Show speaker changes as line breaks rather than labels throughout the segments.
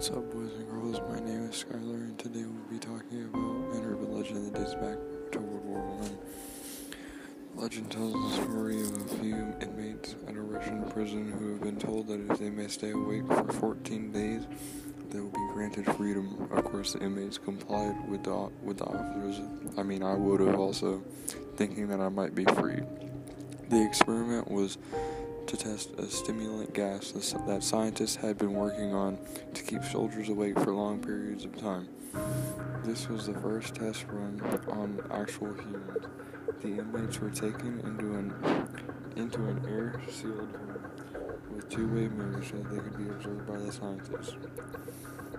What's up, boys and girls? My name is Skylar, and today we'll be talking about an urban legend that dates back to World War One. Legend tells the story of a few inmates at a Russian prison who have been told that if they may stay awake for 14 days, they will be granted freedom. Of course, the inmates complied with the with the officers. I mean, I would have also, thinking that I might be free. The experiment was to test a stimulant gas that scientists had been working on to keep soldiers awake for long periods of time. This was the first test run on actual humans. The inmates were taken into an into an air-sealed room with two-way mirrors so that they could be observed by the scientists.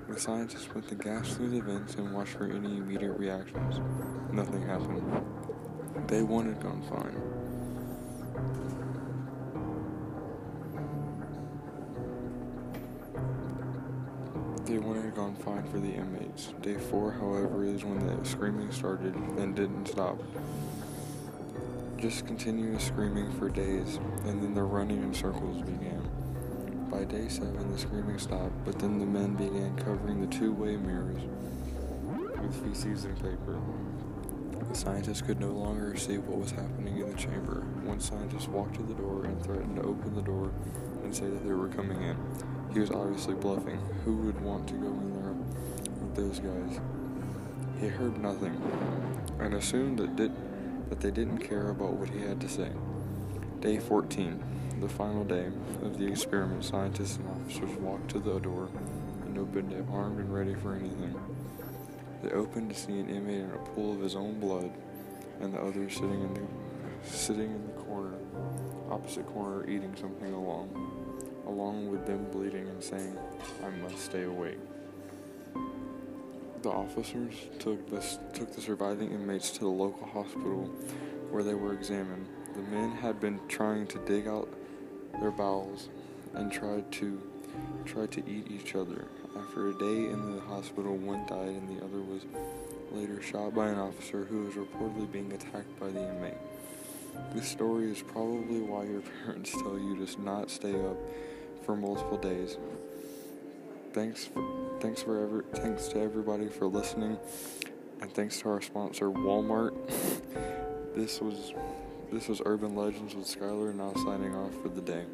The scientists put the gas through the vents and watched for any immediate reactions. Nothing happened. Day one had gone fine. Day one had gone fine for the inmates. Day four, however, is when the screaming started and didn't stop. Just continuous screaming for days, and then the running in circles began. By day seven, the screaming stopped, but then the men began covering the two way mirrors with feces and paper. The scientists could no longer see what was happening in the chamber. One scientist walked to the door and threatened to open the door and say that they were coming in. He was obviously bluffing. Who would want to go in there with those guys? He heard nothing and assumed that, did, that they didn't care about what he had to say. Day 14, the final day of the experiment, scientists and officers walked to the door and opened it, armed and ready for anything. They opened to see an inmate in a pool of his own blood, and the other sitting in the sitting in the corner, opposite corner, eating something along along with them bleeding and saying, I must stay awake. The officers took the, took the surviving inmates to the local hospital where they were examined. The men had been trying to dig out their bowels and tried to tried to eat each other. After a day in the hospital, one died and the other was later shot by an officer who was reportedly being attacked by the inmate. This story is probably why your parents tell you to not stay up for multiple days. Thanks for, thanks for ever, thanks to everybody for listening, and thanks to our sponsor Walmart. this was this was Urban Legends with Skylar, now signing off for the day.